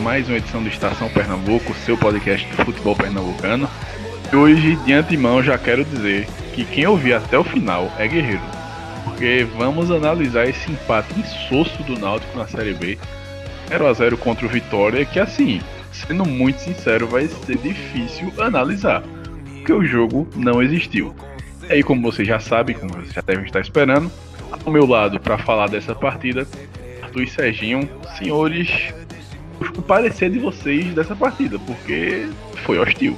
mais uma edição do Estação Pernambuco, seu podcast de futebol pernambucano. E hoje, de antemão, já quero dizer que quem ouvir até o final é guerreiro, porque vamos analisar esse empate insosso do Náutico na Série B, 0 a 0 contra o Vitória, que assim, sendo muito sincero, vai ser difícil analisar, porque o jogo não existiu. E aí, como vocês já sabem, como vocês já devem estar esperando, ao meu lado para falar dessa partida, Arthur e Serginho, senhores, o parecer de vocês dessa partida, porque foi hostil.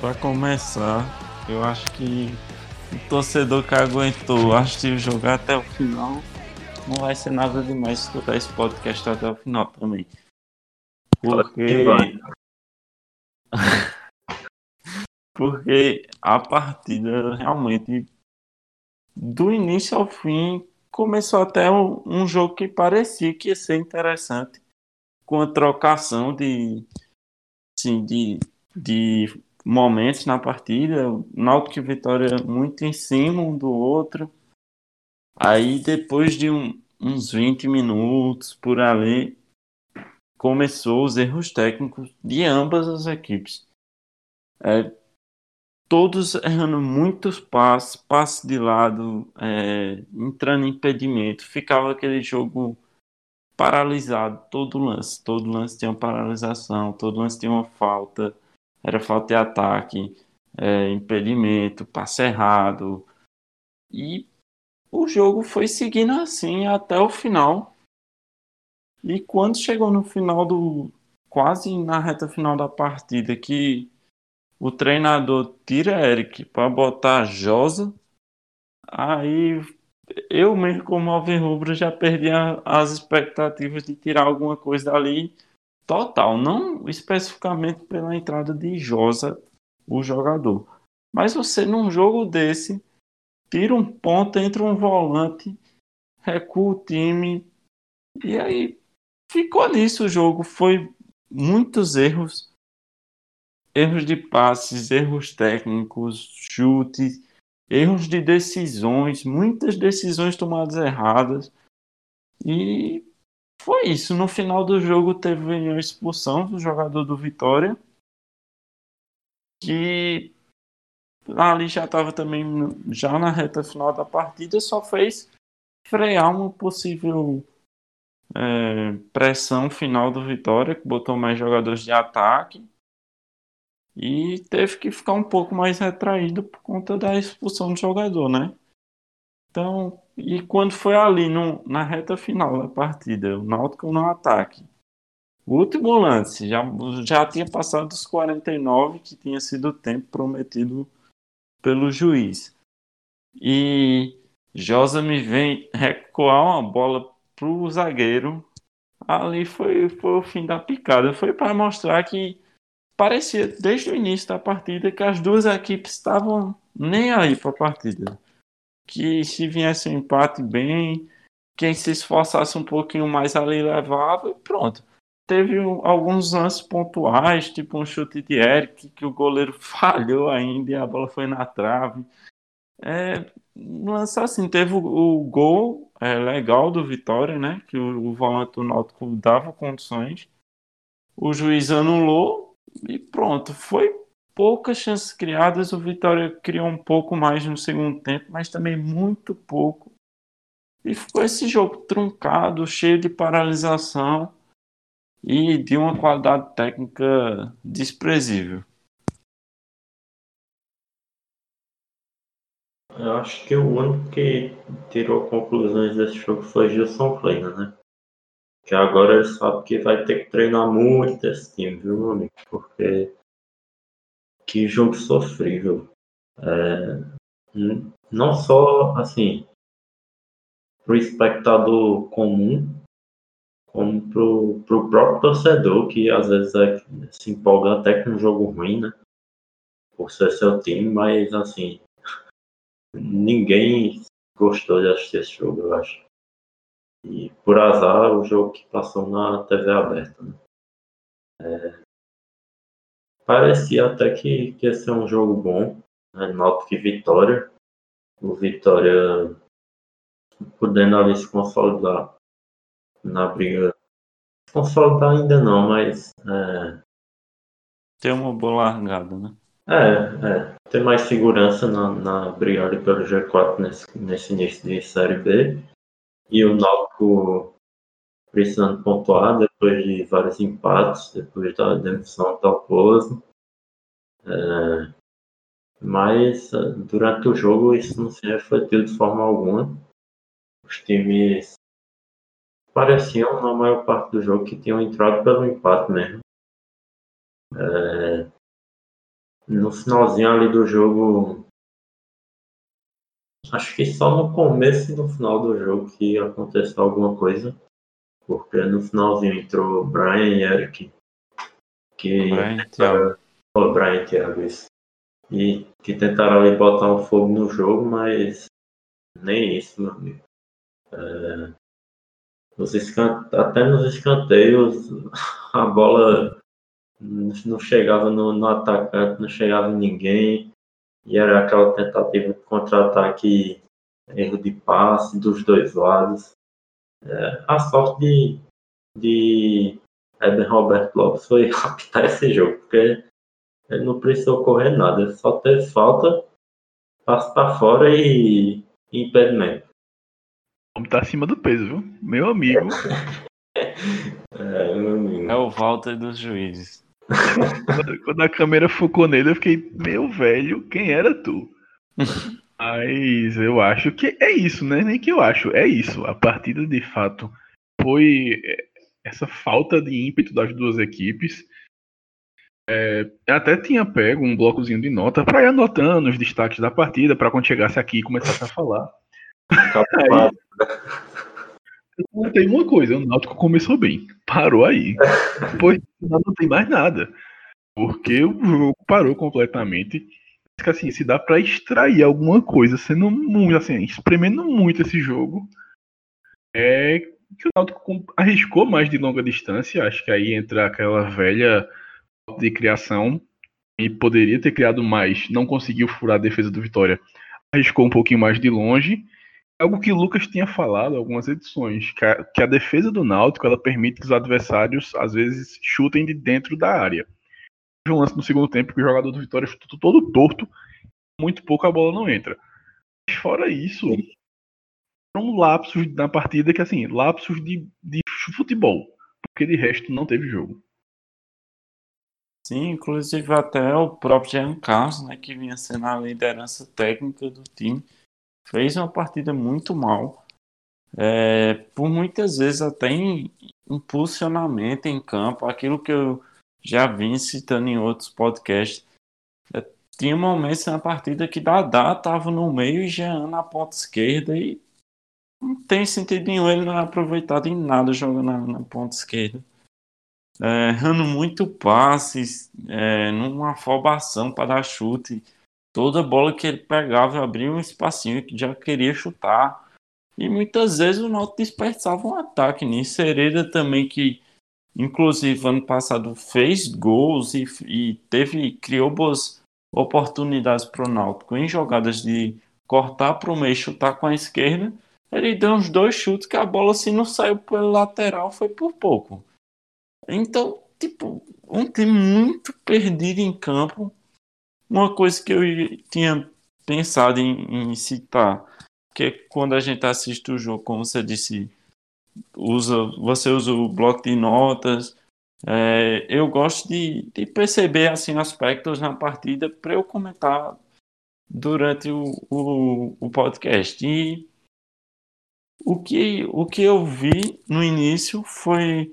Para começar, eu acho que o torcedor que aguentou o jogo até o final não vai ser nada demais escutar esse podcast até o final também. Porque. Porque a partida realmente, do início ao fim, começou até um, um, jogo que parecia que ia ser interessante, com a trocação de, assim, de, de momentos na partida, Náutico e Vitória muito em cima um do outro. Aí depois de um, uns 20 minutos por ali, começou os erros técnicos de ambas as equipes. É, todos errando muitos passos, passos de lado, é, entrando em impedimento, ficava aquele jogo paralisado, todo lance, todo lance tinha uma paralisação, todo lance tinha uma falta, era falta de ataque, é, impedimento, passe errado, e o jogo foi seguindo assim até o final. E quando chegou no final do. quase na reta final da partida, que o treinador tira Eric para botar Josa, aí eu mesmo como Alvirrubro já perdi as expectativas de tirar alguma coisa dali. Total, não especificamente pela entrada de Josa, o jogador. Mas você num jogo desse tira um ponto, entra um volante, recua o time. E aí ficou nisso o jogo, foi muitos erros erros de passes, erros técnicos, chutes, erros de decisões, muitas decisões tomadas erradas. E foi isso. No final do jogo teve a expulsão do jogador do Vitória, que ali já estava também já na reta final da partida, só fez frear uma possível é, pressão final do Vitória, que botou mais jogadores de ataque e teve que ficar um pouco mais retraído por conta da expulsão do jogador, né? Então, e quando foi ali no, na reta final da partida, o Náutico no ataque, o último lance já, já tinha passado dos 49, que tinha sido o tempo prometido pelo juiz. E Josa me vem recuar uma bola pro zagueiro. Ali foi, foi o fim da picada. Foi para mostrar que parecia desde o início da partida que as duas equipes estavam nem aí para a partida. Que se viesse um empate bem, quem se esforçasse um pouquinho mais ali levava e pronto. Teve alguns lances pontuais, tipo um chute de Eric, que o goleiro falhou ainda e a bola foi na trave. É, um lance assim, teve o, o gol é, legal do Vitória, né? Que o, o volante do Náutico dava condições. O juiz anulou e pronto, foi poucas chances criadas. O Vitória criou um pouco mais no segundo tempo, mas também muito pouco. E ficou esse jogo truncado, cheio de paralisação e de uma qualidade técnica desprezível. Eu acho que o único que tirou conclusões desse jogo foi Gilson Kleina, né? Que agora ele sabe que vai ter que treinar muito esse time, viu, meu amigo? Porque que jogo sofrível. É, não só, assim, para o espectador comum, como para o próprio torcedor, que às vezes é, se empolga até com um jogo ruim, né? Por ser seu time, mas, assim, ninguém gostou de assistir esse jogo, eu acho. E por azar, o jogo que passou na TV aberta. Né? É, parecia até que, que ia ser um jogo bom. Né? Nota que Vitória. O Vitória podendo ali se consolidar na briga. Consolidar ainda não, mas. É... Ter uma boa largada, né? É, é. Ter mais segurança na, na briga ali pelo G4 nesse, nesse início de Série B. E o Náutico precisando pontuar depois de vários empates, depois da demissão do Alpozo. É, mas eh, durante o jogo isso não se refletiu de forma alguma. Os times pareciam, na maior parte do jogo, que tinham entrado pelo empate mesmo. É, no finalzinho ali do jogo, acho que só no começo e no final do jogo que aconteceu alguma coisa. Porque no finalzinho entrou Brian e Eric. Que Brian, Thiago. Oh, Brian Thiago, isso e que tentaram ali botar um fogo no jogo, mas nem isso, meu amigo. É, nos até nos escanteios a bola não chegava no, no atacante, não chegava em ninguém, e era aquela tentativa de contra-ataque, erro de passe dos dois lados. É, a sorte de, de Eben Robert Lopes foi captar esse jogo, porque ele não precisou correr nada, ele só teve falta, passo para fora e, e impedimento. O homem tá acima do peso, viu? Meu amigo. é, meu amigo. É o Walter dos juízes. Quando, a câmera focou nele, eu fiquei, meu velho, quem era tu? Mas eu acho que é isso, né? Nem que eu acho, é isso. A partida de fato foi essa falta de ímpeto das duas equipes. É, até tinha pego um blocozinho de nota para ir anotando os destaques da partida, para quando chegasse aqui e começasse a falar. Aí, eu uma coisa, o Náutico começou bem, parou aí. Depois não tem mais nada. Porque o jogo parou completamente. Assim, se dá para extrair alguma coisa, sendo muito assim, espremendo muito esse jogo, é que o Náutico arriscou mais de longa distância. Acho que aí entra aquela velha de criação e poderia ter criado mais, não conseguiu furar a defesa do Vitória. Arriscou um pouquinho mais de longe. Algo que o Lucas tinha falado em algumas edições, que a, que a defesa do Náutico ela permite que os adversários às vezes chutem de dentro da área. Teve um lance no segundo tempo que o jogador do Vitória chutou todo torto, muito pouco a bola não entra. Mas fora isso, foram lapsos na partida que assim, lapsos de, de futebol, porque de resto não teve jogo. Sim, inclusive até o próprio Jean Carlos, né, que vinha sendo a liderança técnica do time, fez uma partida muito mal. É, por muitas vezes até em impulsionamento em campo, aquilo que eu já vim citando em outros podcasts. É, tinha momentos na partida que Dadá estava no meio e Jean na ponta esquerda e não tem sentido nenhum ele não é aproveitado em nada jogando na, na ponta esquerda é, errando muito passes, é, numa afobação para dar chute. Toda bola que ele pegava abria um espacinho que já queria chutar. E muitas vezes o Náutico desperdiçava um ataque nisso. Hereda também que inclusive ano passado fez gols e, e teve criou boas oportunidades para o Náutico em jogadas de cortar para o meio chutar com a esquerda. Ele deu uns dois chutes que a bola se não saiu pelo lateral foi por pouco. Então, tipo, um time muito perdido em campo. Uma coisa que eu tinha pensado em, em citar, que é quando a gente assiste o jogo, como você disse, usa, você usa o bloco de notas. É, eu gosto de, de perceber assim aspectos na partida para eu comentar durante o, o, o podcast. E o que, o que eu vi no início foi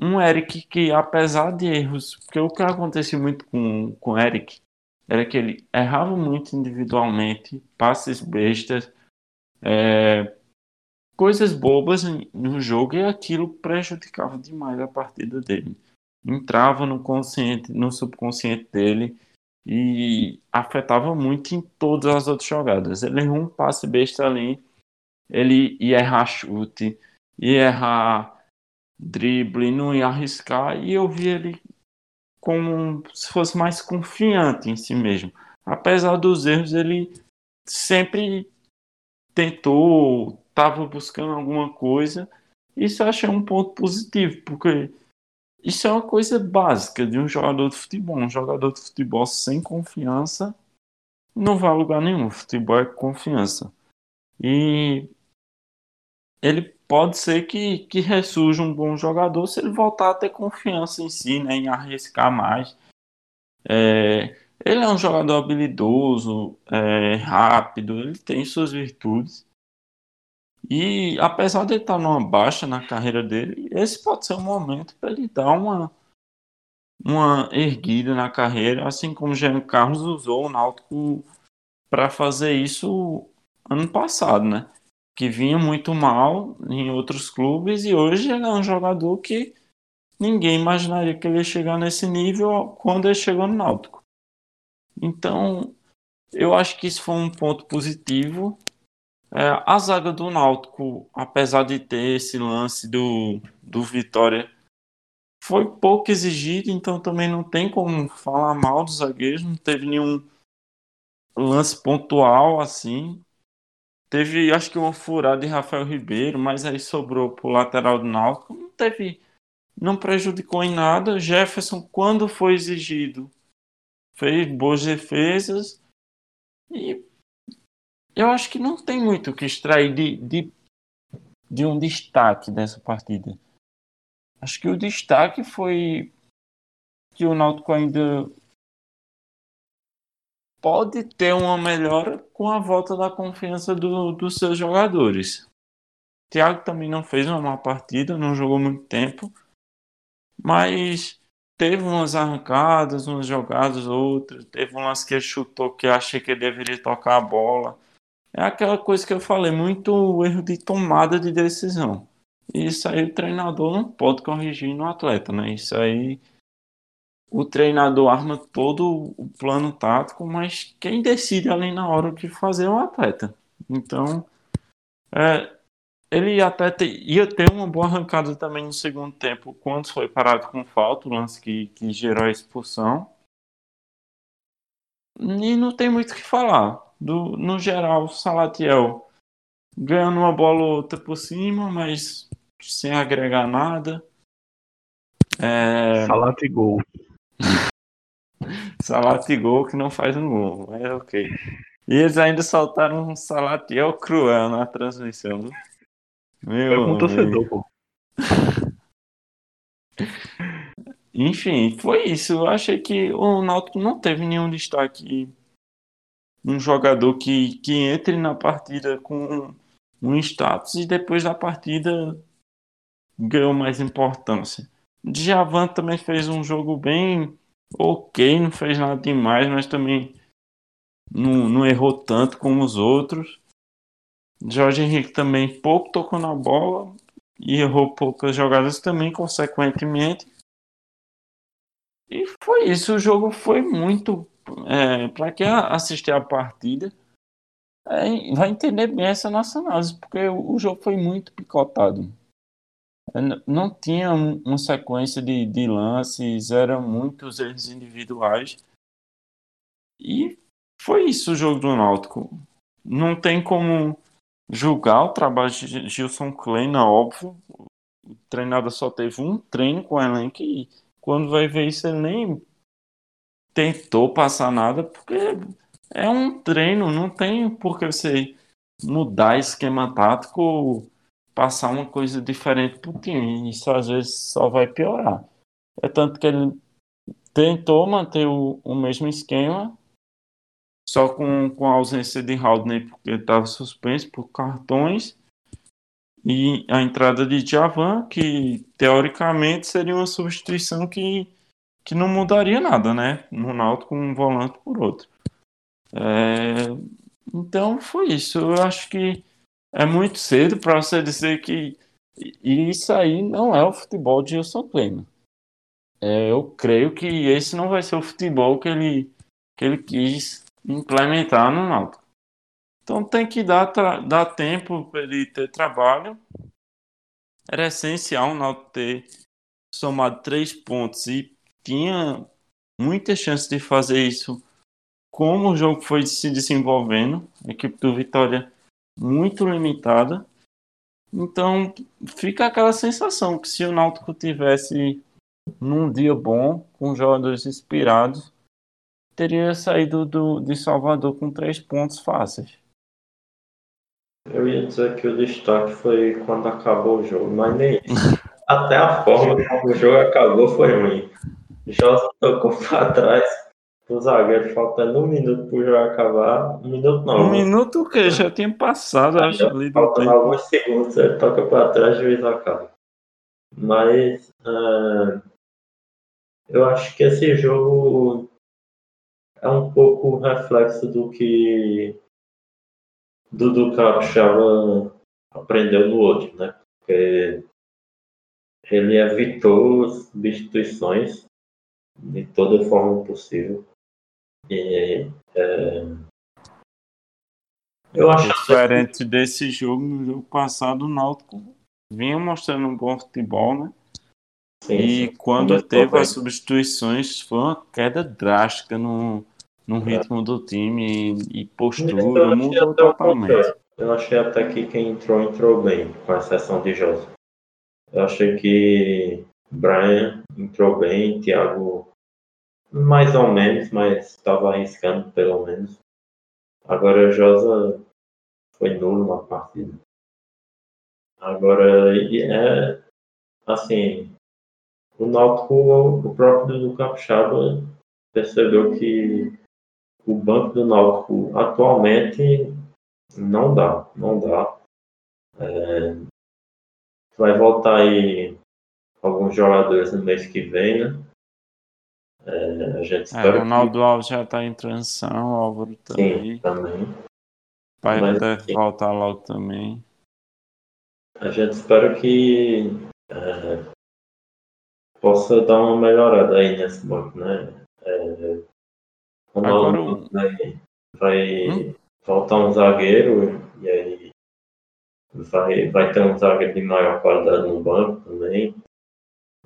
um Eric que, apesar de erros, porque o que acontecia muito com, com o Eric era que ele errava muito individualmente, passes bestas, é, coisas bobas no jogo e aquilo prejudicava demais a partida dele. Entrava no consciente, no subconsciente dele e afetava muito em todas as outras jogadas. Ele errou um passe besta ali, ele ia errar chute, ia errar drible, não ia arriscar, e eu vi ele como se fosse mais confiante em si mesmo. Apesar dos erros, ele sempre tentou, estava buscando alguma coisa Isso eu achei um ponto positivo, porque isso é uma coisa básica de um jogador de futebol. Um jogador de futebol sem confiança não vai a lugar nenhum. Futebol é confiança. E ele pode ser que, que ressurja um bom jogador se ele voltar a ter confiança em si, né, em arriscar mais. É, ele é um jogador habilidoso, é, rápido, ele tem suas virtudes. E apesar de ele estar numa baixa na carreira dele, esse pode ser um momento para ele dar uma, uma erguida na carreira, assim como o Jean Carlos usou o Náutico para fazer isso ano passado, né? Que vinha muito mal em outros clubes e hoje ele é um jogador que ninguém imaginaria que ele ia chegar nesse nível quando ele chegou no Náutico. Então, eu acho que isso foi um ponto positivo. É, a zaga do Náutico, apesar de ter esse lance do, do Vitória, foi pouco exigido, então também não tem como falar mal dos zagueiros, não teve nenhum lance pontual assim. Teve, acho que uma furada de Rafael Ribeiro, mas aí sobrou pro lateral do Náutico. Não teve, não prejudicou em nada. Jefferson, quando foi exigido, fez boas defesas. E eu acho que não tem muito o que extrair de, de, de um destaque dessa partida. Acho que o destaque foi que o Náutico ainda pode ter uma melhora com a volta da confiança do, dos seus jogadores. Thiago também não fez uma má partida, não jogou muito tempo, mas teve umas arrancadas, umas jogadas, outras. Teve umas que ele chutou que achei que ele deveria tocar a bola. É aquela coisa que eu falei, muito erro de tomada de decisão. E isso aí o treinador não pode corrigir no atleta, né? Isso aí o treinador arma todo o plano tático, mas quem decide ali na hora o que fazer é o atleta. Então, é, ele até te, ia ter uma boa arrancada também no segundo tempo, quando foi parado com falta, o lance que, que gerou a expulsão. E não tem muito o que falar. Do, no geral, o Salatiel ganhando uma bola ou outra por cima, mas sem agregar nada. É... Salate gol. Salatigol que não faz um gol, mas ok. E eles ainda soltaram um Salatiel cruel na transmissão. Meu é um torcedor, pô. Enfim, foi isso. Eu achei que o Náutico não teve nenhum destaque. Um jogador que, que entre na partida com um status e depois da partida ganhou mais importância. Djavan também fez um jogo bem ok, não fez nada demais, mas também não, não errou tanto como os outros. Jorge Henrique também pouco tocou na bola e errou poucas jogadas também, consequentemente. E foi isso. O jogo foi muito. É, Para quem assistir a partida, é, vai entender bem essa nossa análise, porque o, o jogo foi muito picotado. Não tinha uma sequência de, de lances, eram muitos erros individuais. E foi isso o jogo do Náutico. Não tem como julgar o trabalho de Gilson Kleina, óbvio. O treinador só teve um treino com o elenco e quando vai ver isso ele nem tentou passar nada, porque é um treino, não tem por que você mudar esquema tático passar uma coisa diferente pro time. Isso às vezes só vai piorar. É tanto que ele tentou manter o, o mesmo esquema, só com, com a ausência de Haldner, porque ele estava suspenso por cartões, e a entrada de Javan, que teoricamente seria uma substituição que, que não mudaria nada, né? No Náutico, um volante por outro. É, então foi isso. Eu acho que é muito cedo para você dizer que e isso aí não é o futebol de Wilson Kleina. É, eu creio que esse não vai ser o futebol que ele, que ele quis implementar no Náutico. Então tem que dar, dar tempo para ele ter trabalho. Era essencial o Náutico ter somado três pontos e tinha muita chance de fazer isso como o jogo foi se desenvolvendo. A equipe do Vitória muito limitada. Então fica aquela sensação que se o Náutico tivesse num dia bom, com jogadores inspirados, teria saído do, de Salvador com três pontos fáceis. Eu ia dizer que o destaque foi quando acabou o jogo, mas nem Até a forma como o jogo acabou foi ruim. Josa tocou para trás, o zagueiro faltando um minuto para o jogo acabar. Um minuto não. Um minuto o quê? Já tinha passado, acho, ali do Faltando alguns segundos, ele toca para trás e o juiz acaba. Mas ah, eu acho que esse jogo é um pouco reflexo do que Dudu Capixaba aprendeu no outro, né? Porque ele evitou substituições de toda forma possível. E é, eu acho Diferente desse jogo, no jogo passado, o Náutico vinha mostrando um bom futebol, né? sim, E sim, quando teve as substituições, foi uma queda drástica no, no ritmo do time e, postura, mudou totalmente. Eu achei até que quem entrou, entrou bem, com exceção de José. Eu achei que Brian entrou bem, Thiago mais ou menos, mas estava arriscando pelo menos. Agora Josa foi nulo na partida. Agora é assim, o Náutico, o próprio Capixaba percebeu que o banco do Náutico atualmente não dá, não dá. É, vai voltar aí alguns jogadores no mês que vem, né? É, a gente É, espera Ronaldo Alves já está em transição, Álvaro que sim, também. também. Pai mas, deve sim. voltar logo também. A gente espera que é, possa dar uma melhorada aí nesse banco, né? É, o Agora Ronaldo o- vai, Hum? voltar um zagueiro e aí vai, vai ter um zagueiro de maior qualidade no banco também.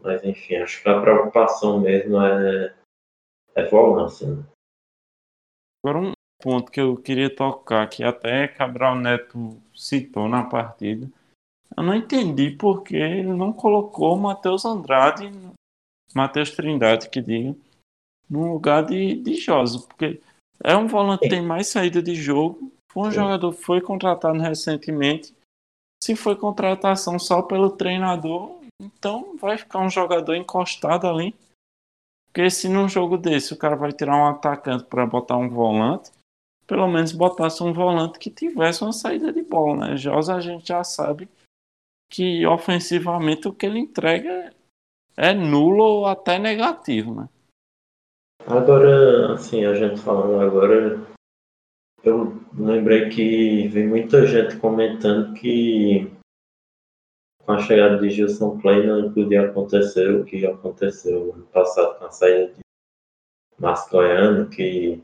Mas enfim, acho que a preocupação mesmo é, é volância. né? Agora um ponto que eu queria tocar, que até Cabral Neto citou na partida. Eu não entendi porque ele não colocou o Matheus Andrade, Matheus Trindade, que diga, no lugar de, de Josa, porque é um volante que tem mais saída de jogo, foi um Sim. jogador que foi contratado recentemente. Se foi contratação só pelo treinador, então vai ficar um jogador encostado ali. Porque se num jogo desse o cara vai tirar um atacante para botar um volante, pelo menos botasse um volante que tivesse uma saída de bola, né? Josa a gente já sabe que ofensivamente o que ele entrega é nulo ou até negativo, né? Agora, assim, a gente falando agora, eu lembrei que vi muita gente comentando que com a chegada de Gilson Klein não podia acontecer o que aconteceu ano passado com a saída de Mascoiano, que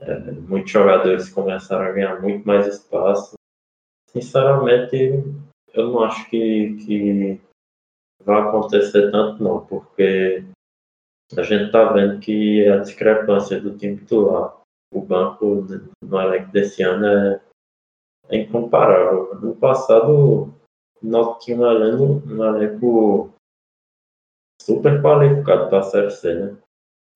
é, muitos jogadores começaram a ganhar muito mais espaço. Sinceramente, eu não acho que, que vai acontecer tanto não, porque a gente está vendo que a discrepância do time titular, o banco no elenco desse ano é, é incomparável. No passado, nós tínhamos um elenco, super qualificado para a Série C, né?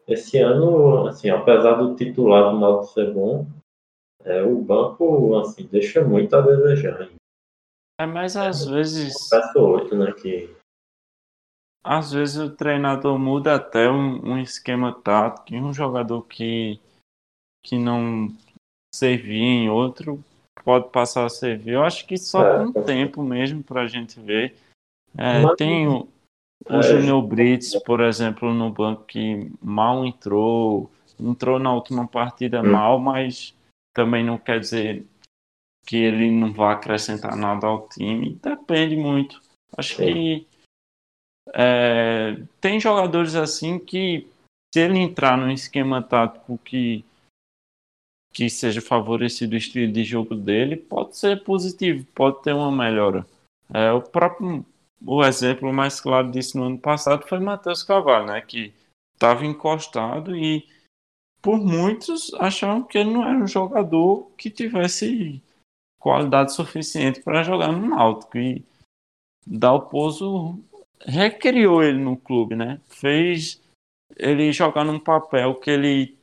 Esse ano, assim, apesar do titular do Náutico ser bom, é, o banco, assim, deixa muito a desejar. É, mas às vezes, Peço outro, né, que às vezes o treinador muda até um, um esquema tático e um jogador que, que não servia em outro pode passar a servir. Eu acho que só É, com o tempo mesmo para a gente ver. É, Mas- tem o, o É, Júnior Brits, por exemplo, no banco que mal entrou, entrou na última partida Hum. mal, mas também não quer dizer que ele não vai acrescentar nada ao time. Depende muito. Acho Sim. que é, tem jogadores assim que, se ele entrar num esquema tático que, que seja favorecido o estilo de jogo dele, pode ser positivo, pode ter uma melhora. É, o próprio o exemplo mais claro disso no ano passado foi Matheus Cavalho, né? Que estava encostado e por muitos achavam que ele não era um jogador que tivesse qualidade suficiente para jogar no Náutico. E Dalpozo recriou ele no clube, né? Fez ele jogar num papel que ele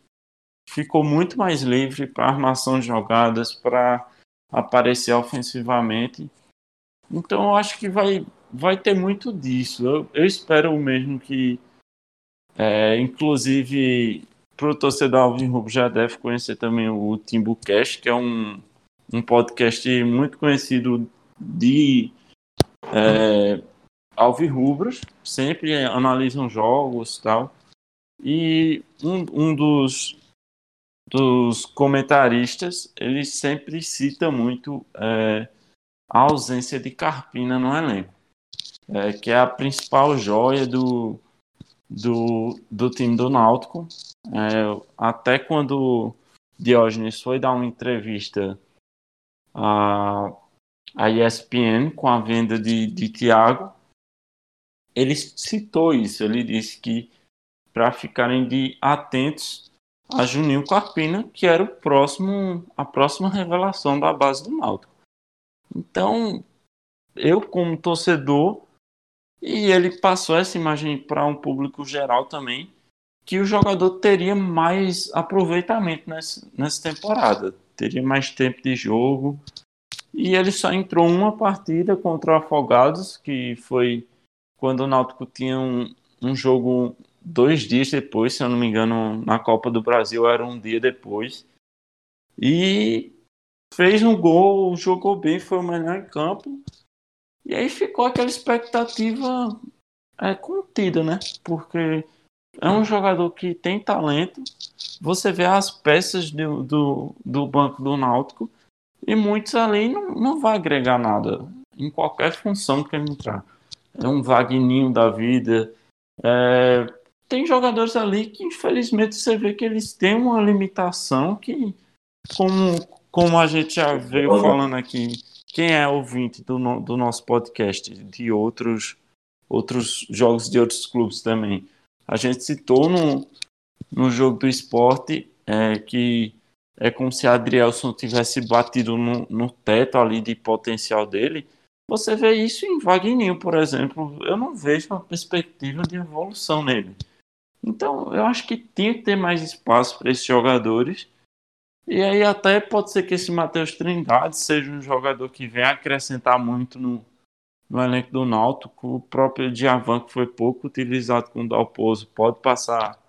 ficou muito mais livre para armação de jogadas, para aparecer ofensivamente. Então eu acho que vai, vai ter muito disso. Eu, eu espero mesmo que, é, inclusive, para o torcedor Alvin Rubio já deve conhecer também o Timbucast, que é um, um podcast muito conhecido de é, alvirrubros, sempre analisam jogos tal. E um, um dos, dos comentaristas, ele sempre cita muito é, a ausência de Carpina no elenco, é, que é a principal joia do, do, do time do Náutico. É, até quando Diógenes foi dar uma entrevista a, a ESPN com a venda de, de Thiago, ele citou isso. Ele disse que para ficarem de atentos a Juninho Carpina, que era o próximo, a próxima revelação da base do Náutico. Então, eu como torcedor, e ele passou essa imagem para um público geral também, que o jogador teria mais aproveitamento nessa, nessa temporada, teria mais tempo de jogo. E ele só entrou uma partida contra o Afogados, que foi quando o Náutico tinha um, um jogo dois dias depois, se eu não me engano, na Copa do Brasil era um dia depois. E fez um gol, jogou bem, foi o melhor em campo. E aí ficou aquela expectativa é, contida, né? Porque é um jogador que tem talento. Você vê as peças do, do, do banco do Náutico e muitos ali não, não vai agregar nada em qualquer função que ele entrar. É um Vagninho da vida. É, tem jogadores ali que infelizmente você vê que eles têm uma limitação que, como, como a gente já veio falando aqui, quem é ouvinte do, no, do nosso podcast, de outros, outros jogos de outros clubes também, a gente citou no, no jogo do esporte é, que é como se Adrielson tivesse batido no, no teto ali de potencial dele. Você vê isso em Wagninho, por exemplo. Eu não vejo uma perspectiva de evolução nele. Então, eu acho que tinha que ter mais espaço para esses jogadores. E aí até pode ser que esse Matheus Trindade seja um jogador que venha acrescentar muito no, no elenco do Náutico. O próprio Diavan, que foi pouco utilizado com o Dalpozo, pode passar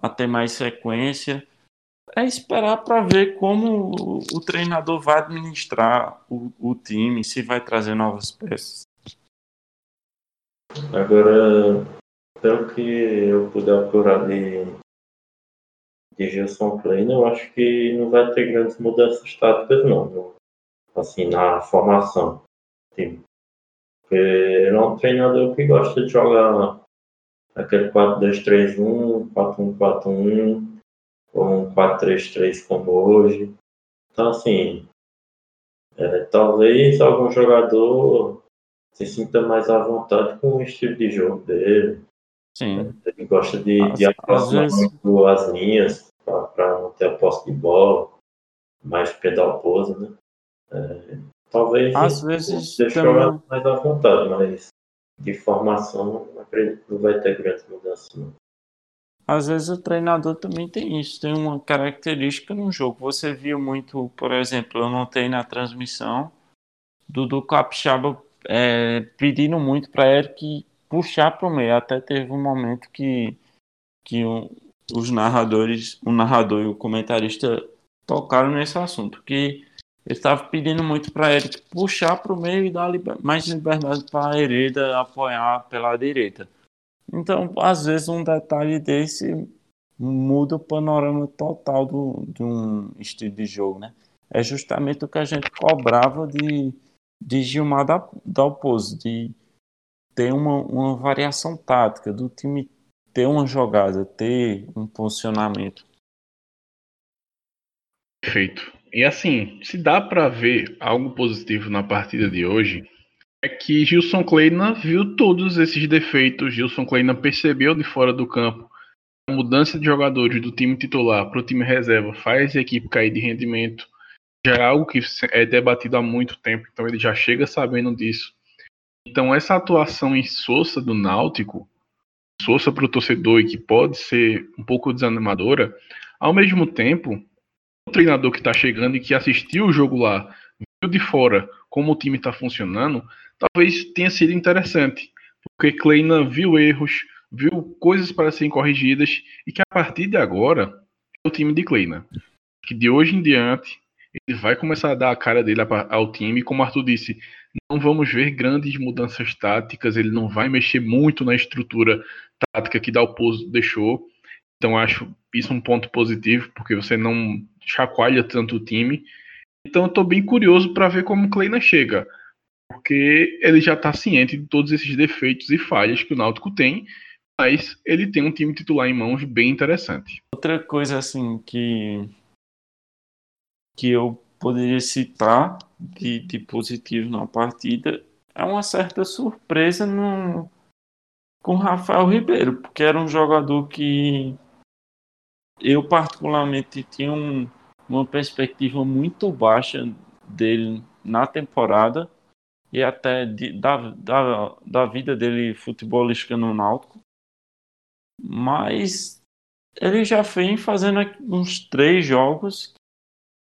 a ter mais sequência. É esperar para ver como o, o, treinador vai administrar o, o time, se vai trazer novas peças. Agora, pelo que eu puder apurar de, de Gilson Klein, eu acho que não vai ter grandes mudanças táticas, não. Assim, na formação. Tipo, porque ele é um treinador que gosta de jogar aquele 4-2-3-1, 4-1-4-1, ou um 4-3-3 como hoje. Então, assim, é, talvez algum jogador se sinta mais à vontade com o estilo de jogo dele. Sim. Ele gosta de, às, de aproximar vezes... muito as linhas para não ter a posse de bola, mais pedal pose, né? É, talvez às vezes deixe também... mais à vontade, mas de formação acredito que não vai ter grandes mudanças. Não. Às vezes o treinador também tem isso, tem uma característica no jogo. Você viu muito, por exemplo, eu notei na transmissão, Dudu Capixaba é, pedindo muito para Eric puxar para o meio. Até teve um momento que, que o, os narradores, o narrador e o comentarista tocaram nesse assunto, que ele estava pedindo muito para Eric puxar para o meio e dar liber, mais liberdade para a Hereda apoiar pela direita. Então, às vezes, um detalhe desse muda o panorama total do, de um estilo de jogo, né? É justamente o que a gente cobrava de, de Gilmar da, Dalpozo, de ter uma, uma variação tática, do time ter uma jogada, ter um posicionamento. Perfeito. E assim, se dá para ver algo positivo na partida de hoje, é que Gilson Kleina viu todos esses defeitos. Gilson Kleina percebeu de fora do campo a mudança de jogadores do time titular para o time reserva faz a equipe cair de rendimento. já é algo que é debatido há muito tempo, então ele já chega sabendo disso. Então essa atuação em Sousa do Náutico, Sousa para o torcedor e que pode ser um pouco desanimadora, ao mesmo tempo, o treinador que está chegando e que assistiu o jogo lá, viu de fora como o time está funcionando, talvez tenha sido interessante, porque Kleina viu erros, viu coisas para serem corrigidas e que a partir de agora é o time de Kleina. Que de hoje em diante ele vai começar a dar a cara dele ao time, como o Arthur disse, não vamos ver grandes mudanças táticas, ele não vai mexer muito na estrutura tática que Dalpozo deixou. Então acho isso um ponto positivo, porque você não chacoalha tanto o time. Então estou bem curioso para ver como o Kleina chega, porque ele já está ciente de todos esses defeitos e falhas que o Náutico tem, mas ele tem um time titular em mãos bem interessante. Outra coisa assim que que eu poderia citar de, de positivo na partida é uma certa surpresa no, com Rafael Ribeiro, porque era um jogador que eu particularmente tinha um, uma perspectiva muito baixa dele na temporada e até de, da, da, da vida dele futebolística no Náutico. Mas ele já vem fazendo uns três jogos,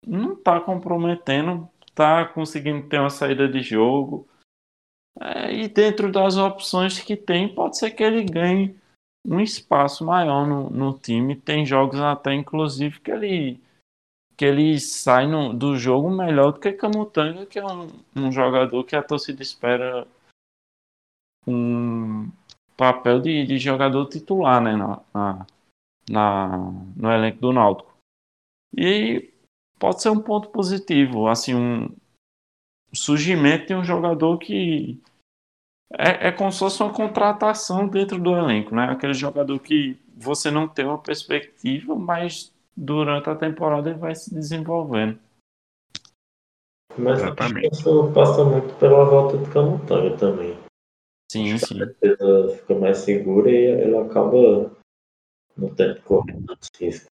não está comprometendo, está conseguindo ter uma saída de jogo. É, e dentro das opções que tem, pode ser que ele ganhe um espaço maior no, no time. Tem jogos até, inclusive, que ele, que ele sai no, do jogo melhor do que Camutanga, que é um, um jogador que a torcida espera um papel de, de jogador titular né, na, na, na, no elenco do Náutico. E pode ser um ponto positivo, assim, um surgimento de um jogador que é, é como se fosse uma contratação dentro do elenco, né? Aquele jogador que você não tem uma perspectiva, mas durante a temporada ele vai se desenvolvendo. Mas Exatamente. isso passa muito pela volta de Camutanga também. Sim, sim. A defesa fica mais segura e ela acaba no tempo correndo risco.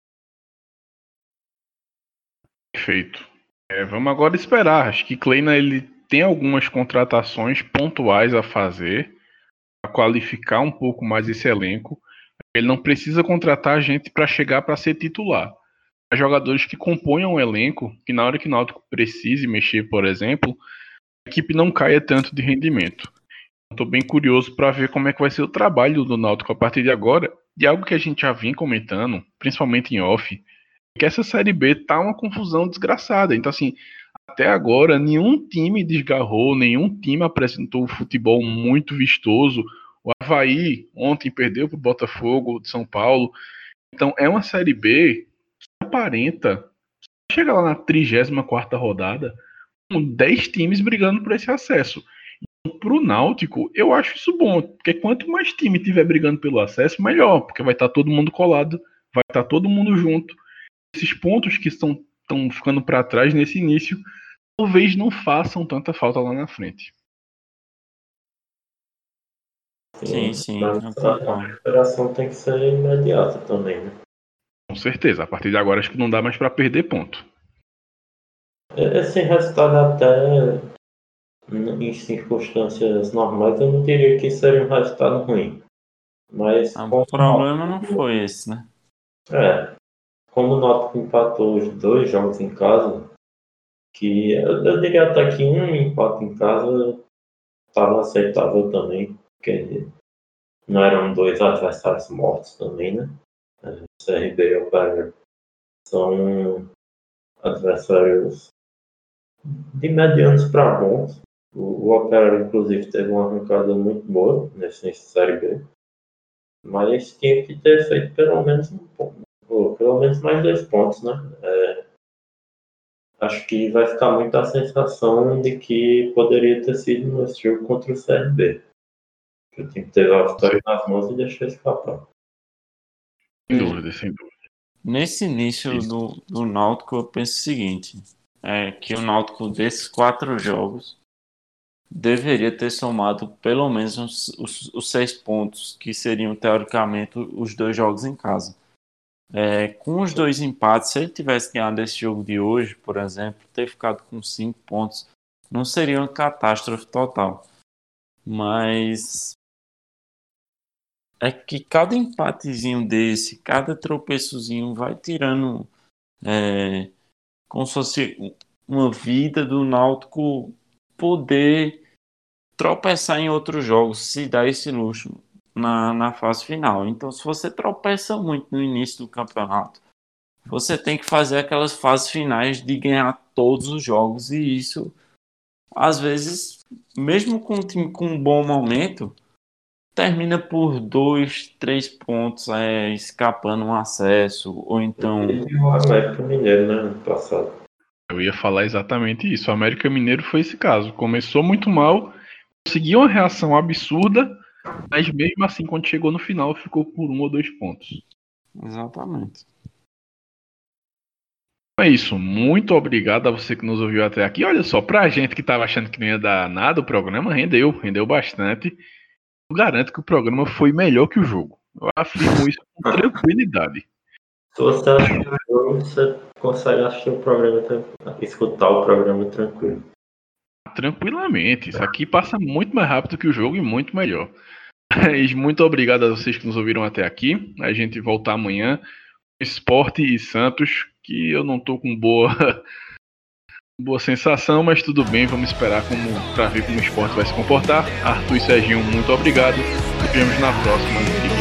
Perfeito. É, vamos agora esperar. Acho que Kleina ele tem algumas contratações pontuais a fazer para qualificar um pouco mais esse elenco. Ele não precisa contratar gente para chegar para ser titular. Há jogadores que compõem um elenco que na hora que o Náutico precise mexer, por exemplo, a equipe não caia tanto de rendimento. Estou bem curioso para ver como é que vai ser o trabalho do Náutico a partir de agora. E algo que a gente já vinha comentando, principalmente em off, que essa Série B tá uma confusão desgraçada. Então, assim, até agora, nenhum time desgarrou, nenhum time apresentou um futebol muito vistoso. O Havaí ontem perdeu para o Botafogo de São Paulo. Então é uma Série B que aparenta. Chega lá na 34 rodada, com 10 times brigando por esse acesso. Para o Náutico, eu acho isso bom, porque quanto mais time tiver brigando pelo acesso, melhor, porque vai estar tá todo mundo colado, vai estar tá todo mundo junto. Esses pontos que estão ficando para trás nesse início, talvez não façam tanta falta lá na frente. Sim, sim. A, recuperação tem que ser imediata também, né? Com certeza. A partir de agora acho que não dá mais para perder ponto. Esse resultado até em circunstâncias normais eu não diria que seria um resultado ruim. Mas ah, o problema não foi esse, né? É como o Náutico empatou os dois jogos em casa, que eu, eu diria até que um empate em casa estava aceitável também, porque não eram dois adversários mortos também, né? CRB e Operário são adversários de medianos para bons. O, o Operário, inclusive, teve uma arrancada muito boa nesse Série B. Mas tinha que ter feito pelo menos um, pô, pelo menos mais dois pontos, né? É, acho que vai ficar muito a sensação de que poderia ter sido no jogo contra o CRB. Que o time teve a vitória nas mãos e deixou escapar. Sem dúvida, sem dúvida. Nesse início do, do Náutico, eu penso o seguinte: é que o Náutico desses quatro jogos deveria ter somado pelo menos os, os, os seis pontos, que seriam teoricamente os dois jogos em casa. É, com os dois empates, se ele tivesse ganhado esse jogo de hoje, por exemplo, ter ficado com cinco pontos, não seria uma catástrofe total. Mas é que cada empatezinho desse, cada tropeçozinho vai tirando é, como se fosse uma vida do Náutico poder tropeçar em outros jogos, se dá esse luxo na, na fase final. Então, se você tropeça muito no início do campeonato, você tem que fazer aquelas fases finais de ganhar todos os jogos e isso, às vezes, mesmo com um time com um bom momento, termina por dois, três pontos, é, escapando um acesso, ou então. O América Mineiro, né, ano passado. Eu ia falar exatamente isso. O América Mineiro foi esse caso. Começou muito mal, conseguiu uma reação absurda, mas mesmo assim, quando chegou no final, ficou por um ou dois pontos. Exatamente. É isso. Muito obrigado a você que nos ouviu até aqui. Olha só, pra gente que tava achando que não ia dar nada, o programa rendeu, rendeu bastante. Eu garanto que o programa foi melhor que o jogo. Eu afirmo isso com tranquilidade. Se você assistir o jogo, você consegue assistir o programa, escutar o programa tranquilo. Tranquilamente. Isso aqui passa muito mais rápido que o jogo e muito melhor. Mas muito obrigado a vocês que nos ouviram até aqui. A gente volta amanhã. Esporte e Santos, que eu não tô com boa boa sensação, mas tudo bem, vamos esperar como para ver como o esporte vai se comportar. Arthur e Serginho, muito obrigado. Nos vemos na próxima.